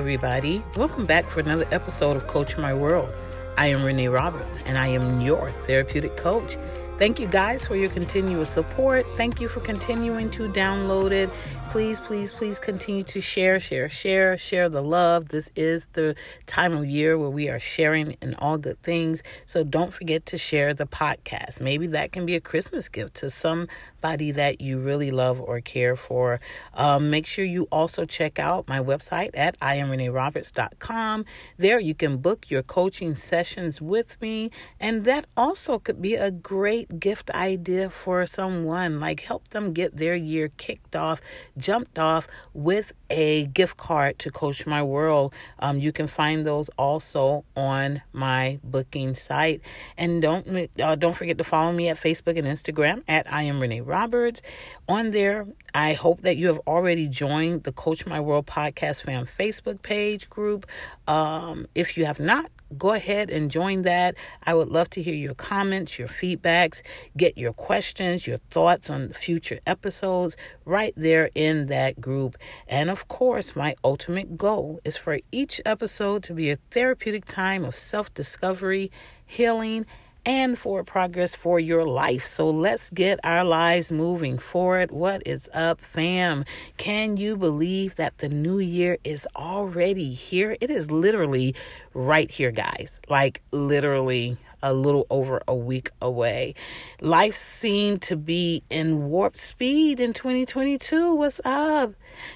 Everybody. Welcome back for another episode of Coach My World. I am Renee Roberts, and I am your therapeutic coach. Thank you guys for your continuous support. Thank you for continuing to download it please, please, please continue to share, share, share, share the love. This is the time of year where we are sharing in all good things. So don't forget to share the podcast. Maybe that can be a Christmas gift to somebody that you really love or care for. Um, make sure you also check out my website at iamreneeroberts.com. There you can book your coaching sessions with me. And that also could be a great gift idea for someone. Like help them get their year kicked off jumped off with a gift card to Coach My World. Um, you can find those also on my booking site. And don't uh, don't forget to follow me at Facebook and Instagram at I am Renee Roberts. On there, I hope that you have already joined the Coach My World podcast fam Facebook page group. Um, if you have not, go ahead and join that. I would love to hear your comments, your feedbacks, get your questions, your thoughts on future episodes right there in that group. And of course, my ultimate goal is for each episode to be a therapeutic time of self discovery, healing, and for progress for your life. So let's get our lives moving forward. What is up, fam? Can you believe that the new year is already here? It is literally right here, guys. Like, literally a little over a week away. Life seemed to be in warp speed in 2022. What's up?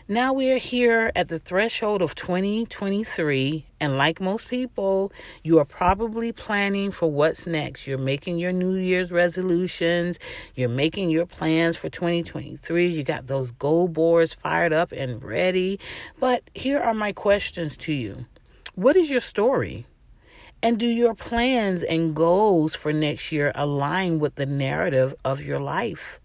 Now we are here at the threshold of 2023, and like most people, you are probably planning for what's next. You're making your New Year's resolutions, you're making your plans for 2023. You got those goal boards fired up and ready. But here are my questions to you What is your story? And do your plans and goals for next year align with the narrative of your life?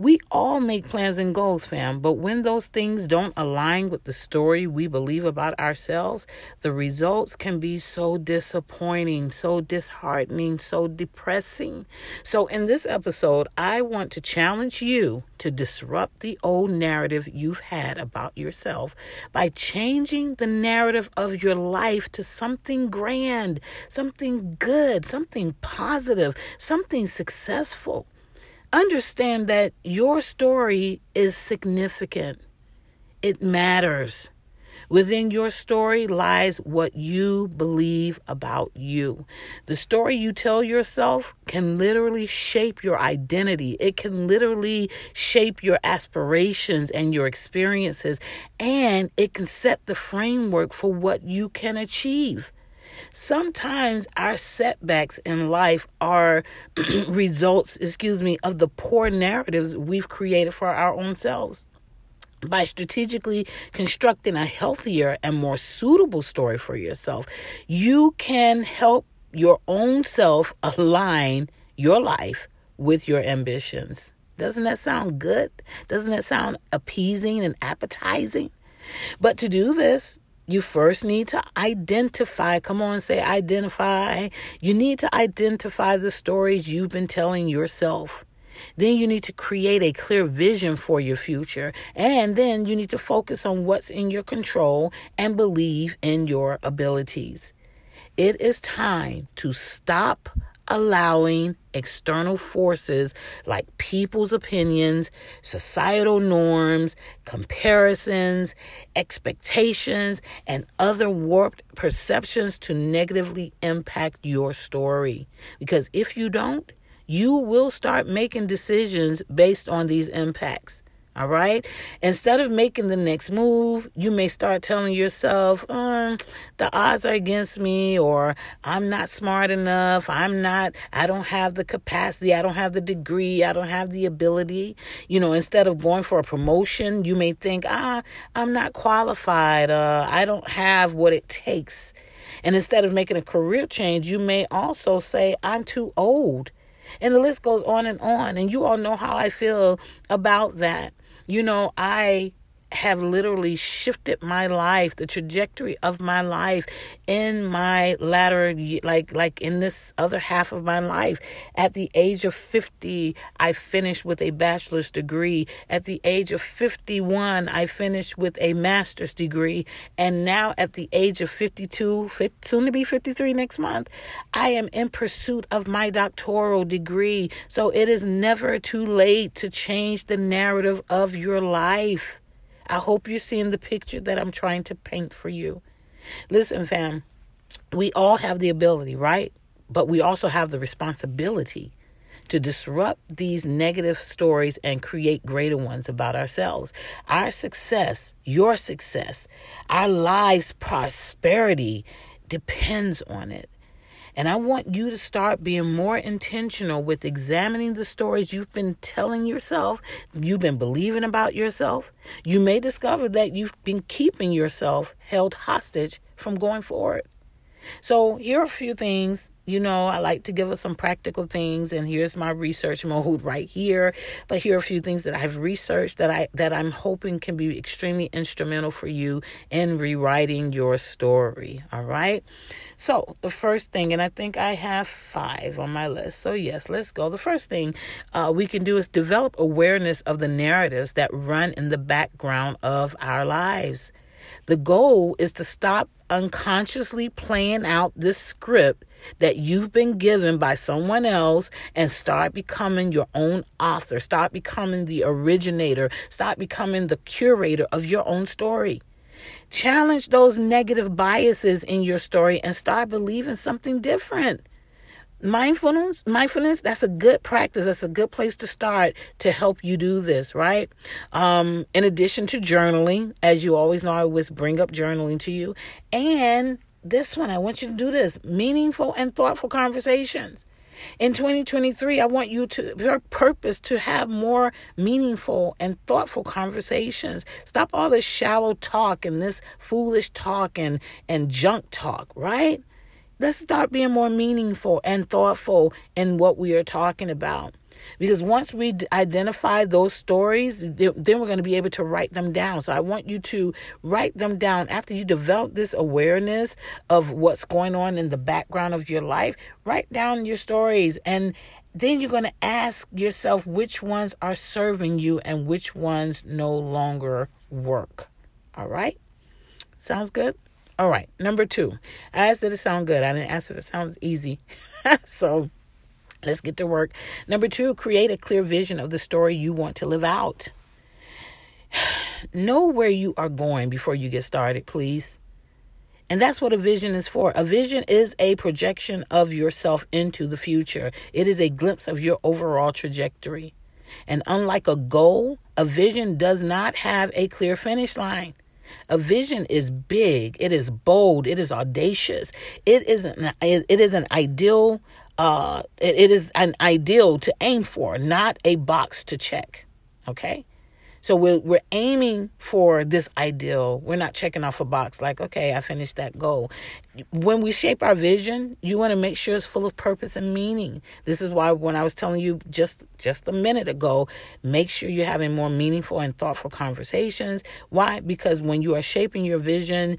We all make plans and goals, fam, but when those things don't align with the story we believe about ourselves, the results can be so disappointing, so disheartening, so depressing. So, in this episode, I want to challenge you to disrupt the old narrative you've had about yourself by changing the narrative of your life to something grand, something good, something positive, something successful. Understand that your story is significant, it matters. Within your story lies what you believe about you. The story you tell yourself can literally shape your identity. It can literally shape your aspirations and your experiences, and it can set the framework for what you can achieve. Sometimes our setbacks in life are results, excuse me, of the poor narratives we've created for our own selves. By strategically constructing a healthier and more suitable story for yourself, you can help your own self align your life with your ambitions. Doesn't that sound good? Doesn't that sound appeasing and appetizing? But to do this, you first need to identify. Come on, say identify. You need to identify the stories you've been telling yourself. Then you need to create a clear vision for your future. And then you need to focus on what's in your control and believe in your abilities. It is time to stop allowing external forces like people's opinions, societal norms, comparisons, expectations, and other warped perceptions to negatively impact your story. Because if you don't, you will start making decisions based on these impacts. All right. Instead of making the next move, you may start telling yourself, um, the odds are against me, or I'm not smart enough. I'm not, I don't have the capacity. I don't have the degree. I don't have the ability. You know, instead of going for a promotion, you may think, ah, I'm not qualified. Uh, I don't have what it takes. And instead of making a career change, you may also say, I'm too old. And the list goes on and on. And you all know how I feel about that. You know, I have literally shifted my life, the trajectory of my life in my latter, like, like in this other half of my life. At the age of 50, I finished with a bachelor's degree. At the age of 51, I finished with a master's degree. And now at the age of 52, soon to be 53 next month, I am in pursuit of my doctoral degree. So it is never too late to change the narrative of your life. I hope you're seeing the picture that I'm trying to paint for you. Listen, fam, we all have the ability, right? But we also have the responsibility to disrupt these negative stories and create greater ones about ourselves. Our success, your success, our lives' prosperity depends on it. And I want you to start being more intentional with examining the stories you've been telling yourself, you've been believing about yourself. You may discover that you've been keeping yourself held hostage from going forward. So, here are a few things you know, I like to give us some practical things and here's my research mode right here. But here are a few things that I've researched that I that I'm hoping can be extremely instrumental for you in rewriting your story. All right. So the first thing, and I think I have five on my list. So yes, let's go. The first thing uh, we can do is develop awareness of the narratives that run in the background of our lives. The goal is to stop unconsciously playing out this script that you've been given by someone else and start becoming your own author. Start becoming the originator. Start becoming the curator of your own story. Challenge those negative biases in your story and start believing something different. Mindfulness, mindfulness, that's a good practice. That's a good place to start to help you do this, right? Um, in addition to journaling, as you always know, I always bring up journaling to you. And this one, I want you to do this meaningful and thoughtful conversations. In 2023, I want you to, your purpose to have more meaningful and thoughtful conversations. Stop all this shallow talk and this foolish talk and, and junk talk, right? Let's start being more meaningful and thoughtful in what we are talking about. Because once we identify those stories, then we're going to be able to write them down. So I want you to write them down after you develop this awareness of what's going on in the background of your life. Write down your stories and then you're going to ask yourself which ones are serving you and which ones no longer work. All right? Sounds good? All right, number two. I asked did it sound good. I didn't ask if it sounds easy. so let's get to work. Number two, create a clear vision of the story you want to live out. know where you are going before you get started, please. And that's what a vision is for. A vision is a projection of yourself into the future, it is a glimpse of your overall trajectory. And unlike a goal, a vision does not have a clear finish line. A vision is big, it is bold, it is audacious. It is an it is an ideal uh it, is an ideal to aim for, not a box to check. Okay? So we're, we're aiming for this ideal. We're not checking off a box like, okay, I finished that goal. When we shape our vision, you want to make sure it's full of purpose and meaning. This is why when I was telling you just just a minute ago, make sure you're having more meaningful and thoughtful conversations. Why? Because when you are shaping your vision,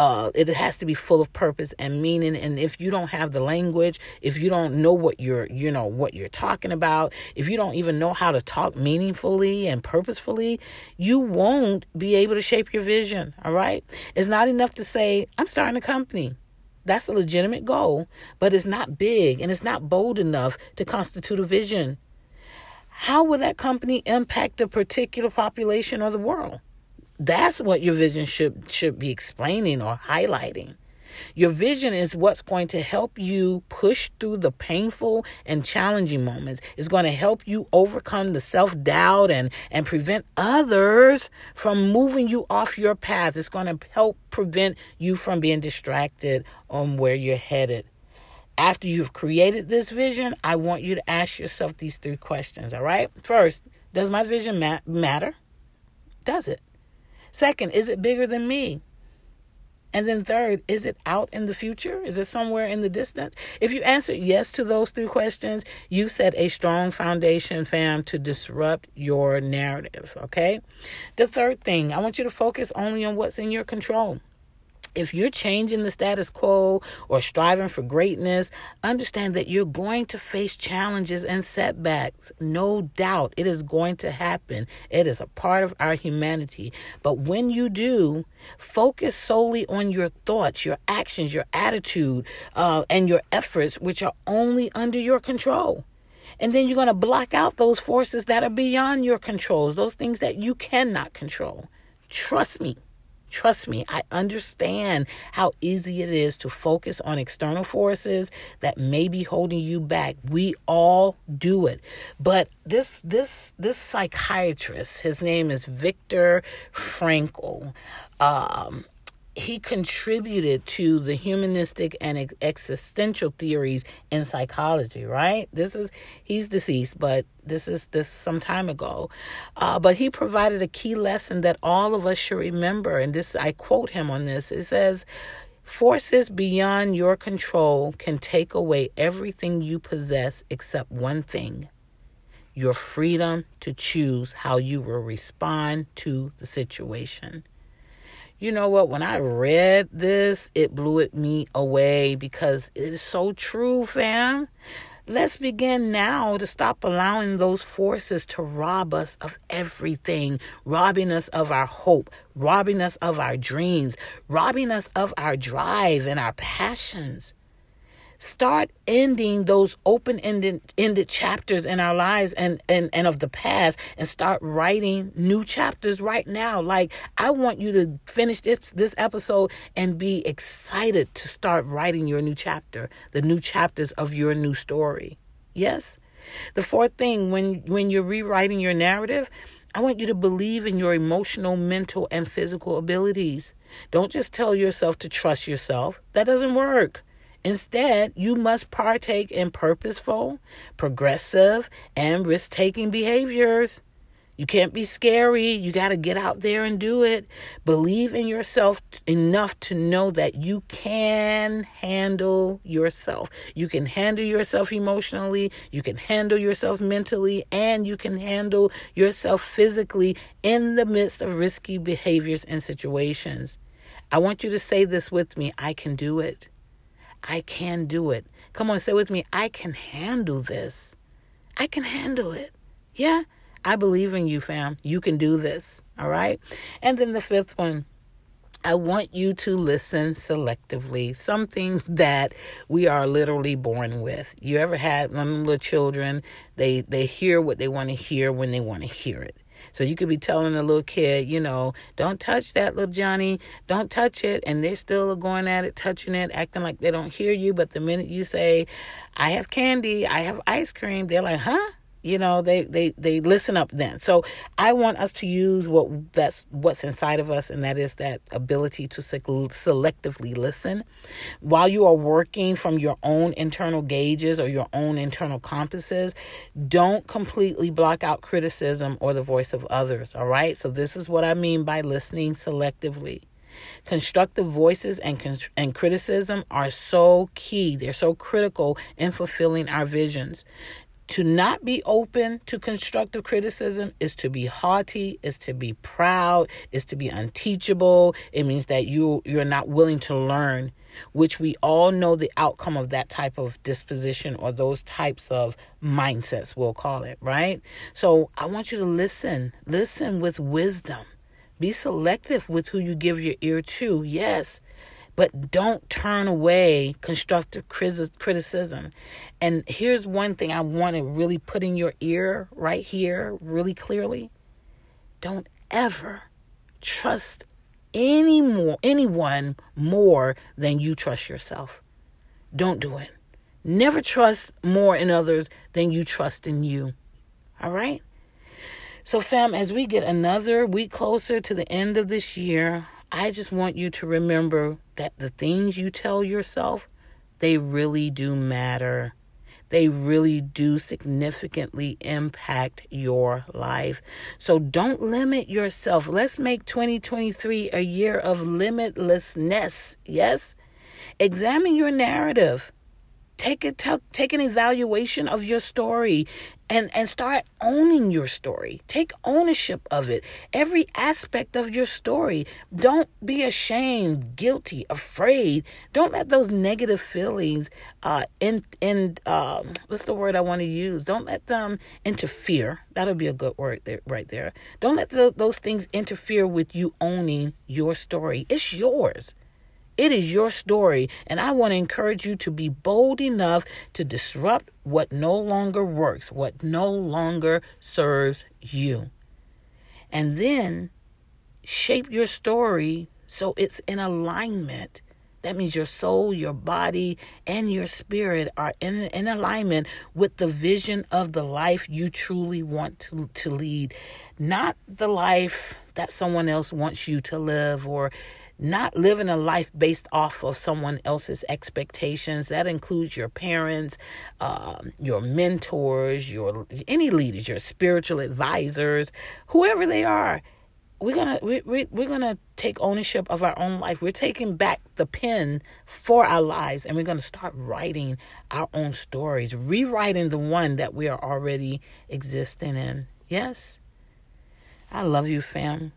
uh, it has to be full of purpose and meaning. And if you don't have the language if you don't know what you're you know what you're talking about if you don't even know how to talk meaningfully and purposefully you won't be able to shape your vision all right? It's not enough to say i'm starting a company. That's a legitimate goal but it's not big and it's not bold enough to constitute a vision. How will that company impact a particular population or the world that's what your vision should should be explaining or highlighting. Your vision is what's going to help you push through the painful and challenging moments. It's going to help you overcome the self-doubt and and prevent others from moving you off your path. It's going to help prevent you from being distracted on where you're headed. After you've created this vision, I want you to ask yourself these three questions, all right? First, does my vision ma- matter? Does it? Second, is it bigger than me? And then, third, is it out in the future? Is it somewhere in the distance? If you answered yes to those three questions, you set a strong foundation, fam, to disrupt your narrative. Okay. The third thing, I want you to focus only on what's in your control if you're changing the status quo or striving for greatness, understand that you're going to face challenges and setbacks. No doubt it is going to happen. It is a part of our humanity. But when you do, focus solely on your thoughts, your actions, your attitude, uh, and your efforts, which are only under your control. And then you're going to block out those forces that are beyond your controls, those things that you cannot control. Trust me. Trust me, I understand how easy it is to focus on external forces that may be holding you back. We all do it. But this this this psychiatrist, his name is Viktor Frankl. Um, he contributed to the humanistic and existential theories in psychology right? This is he's deceased but this is this some time ago. Uh, but he provided a key lesson that all of us should remember and this i quote him on this. It says forces beyond your control can take away everything you possess except one thing your freedom to choose how you will respond to the situation you know what? When I read this, it blew it me away because it is so true, fam. Let's begin now to stop allowing those forces to rob us of everything, robbing us of our hope, robbing us of our dreams, robbing us of our drive and our passions. Start ending those open ended ended chapters in our lives and, and, and of the past and start writing new chapters right now. Like I want you to finish this this episode and be excited to start writing your new chapter, the new chapters of your new story. Yes? The fourth thing when when you're rewriting your narrative, I want you to believe in your emotional, mental, and physical abilities. Don't just tell yourself to trust yourself. That doesn't work. Instead, you must partake in purposeful, progressive, and risk taking behaviors. You can't be scary. You got to get out there and do it. Believe in yourself enough to know that you can handle yourself. You can handle yourself emotionally, you can handle yourself mentally, and you can handle yourself physically in the midst of risky behaviors and situations. I want you to say this with me I can do it. I can do it. Come on, say with me, I can handle this. I can handle it. Yeah, I believe in you, fam. You can do this. All right. And then the fifth one. I want you to listen selectively, something that we are literally born with. You ever had one little children, they they hear what they want to hear when they want to hear it. So you could be telling a little kid, you know, don't touch that little Johnny, don't touch it. And they're still going at it, touching it, acting like they don't hear you. But the minute you say, I have candy, I have ice cream, they're like, huh? You know they they they listen up then so i want us to use what that's what's inside of us and that is that ability to selectively listen while you are working from your own internal gauges or your own internal compasses don't completely block out criticism or the voice of others all right so this is what i mean by listening selectively Constructive voices and, and criticism are so key. They're so critical in fulfilling our visions. To not be open to constructive criticism is to be haughty, is to be proud, is to be unteachable. It means that you you're not willing to learn, which we all know the outcome of that type of disposition or those types of mindsets, we'll call it, right? So I want you to listen. Listen with wisdom. Be selective with who you give your ear to. Yes. But don't turn away constructive criticism. And here's one thing I want to really put in your ear right here, really clearly. Don't ever trust any more, anyone more than you trust yourself. Don't do it. Never trust more in others than you trust in you. All right? So, fam, as we get another week closer to the end of this year, I just want you to remember that the things you tell yourself, they really do matter. they really do significantly impact your life. So don't limit yourself. Let's make 2023 a year of limitlessness. Yes? Examine your narrative. Take a take an evaluation of your story and and start owning your story. Take ownership of it. Every aspect of your story. Don't be ashamed, guilty, afraid. Don't let those negative feelings uh in in uh, what's the word I want to use? Don't let them interfere. That'll be a good word there right there. Don't let the, those things interfere with you owning your story. It's yours. It is your story, and I want to encourage you to be bold enough to disrupt what no longer works, what no longer serves you. And then shape your story so it's in alignment. That means your soul, your body, and your spirit are in, in alignment with the vision of the life you truly want to, to lead. Not the life that someone else wants you to live or not living a life based off of someone else's expectations. That includes your parents, um, your mentors, your any leaders, your spiritual advisors, whoever they are. We're gonna we, we, we're gonna take ownership of our own life. We're taking back the pen for our lives, and we're gonna start writing our own stories, rewriting the one that we are already existing in. Yes, I love you, fam.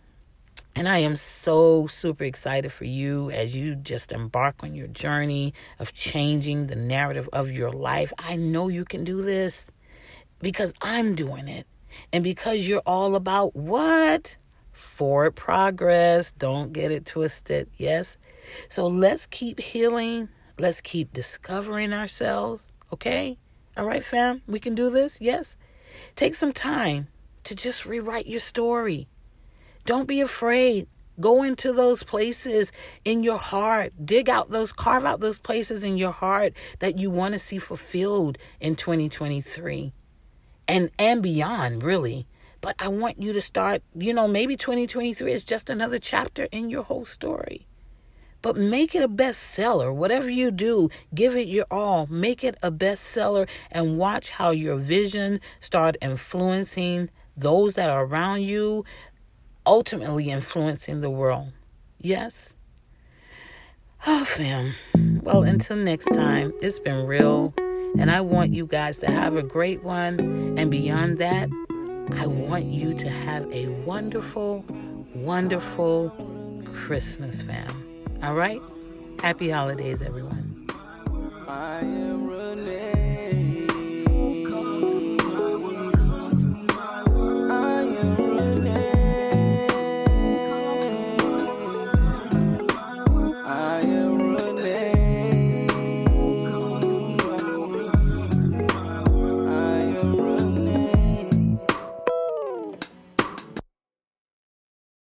And I am so super excited for you as you just embark on your journey of changing the narrative of your life. I know you can do this because I'm doing it. And because you're all about what? Forward progress. Don't get it twisted. Yes. So let's keep healing. Let's keep discovering ourselves. Okay? All right, fam? We can do this? Yes. Take some time to just rewrite your story don't be afraid. Go into those places in your heart. Dig out those, carve out those places in your heart that you want to see fulfilled in 2023 and and beyond, really. But I want you to start, you know, maybe 2023 is just another chapter in your whole story. But make it a bestseller. Whatever you do, give it your all. Make it a bestseller and watch how your vision start influencing those that are around you, ultimately influencing the world. Yes? Oh, fam. Well, until next time, it's been real. And I want you guys to have a great one. And beyond that, I want you to have a wonderful, wonderful Christmas, fam. All right? Happy holidays, everyone.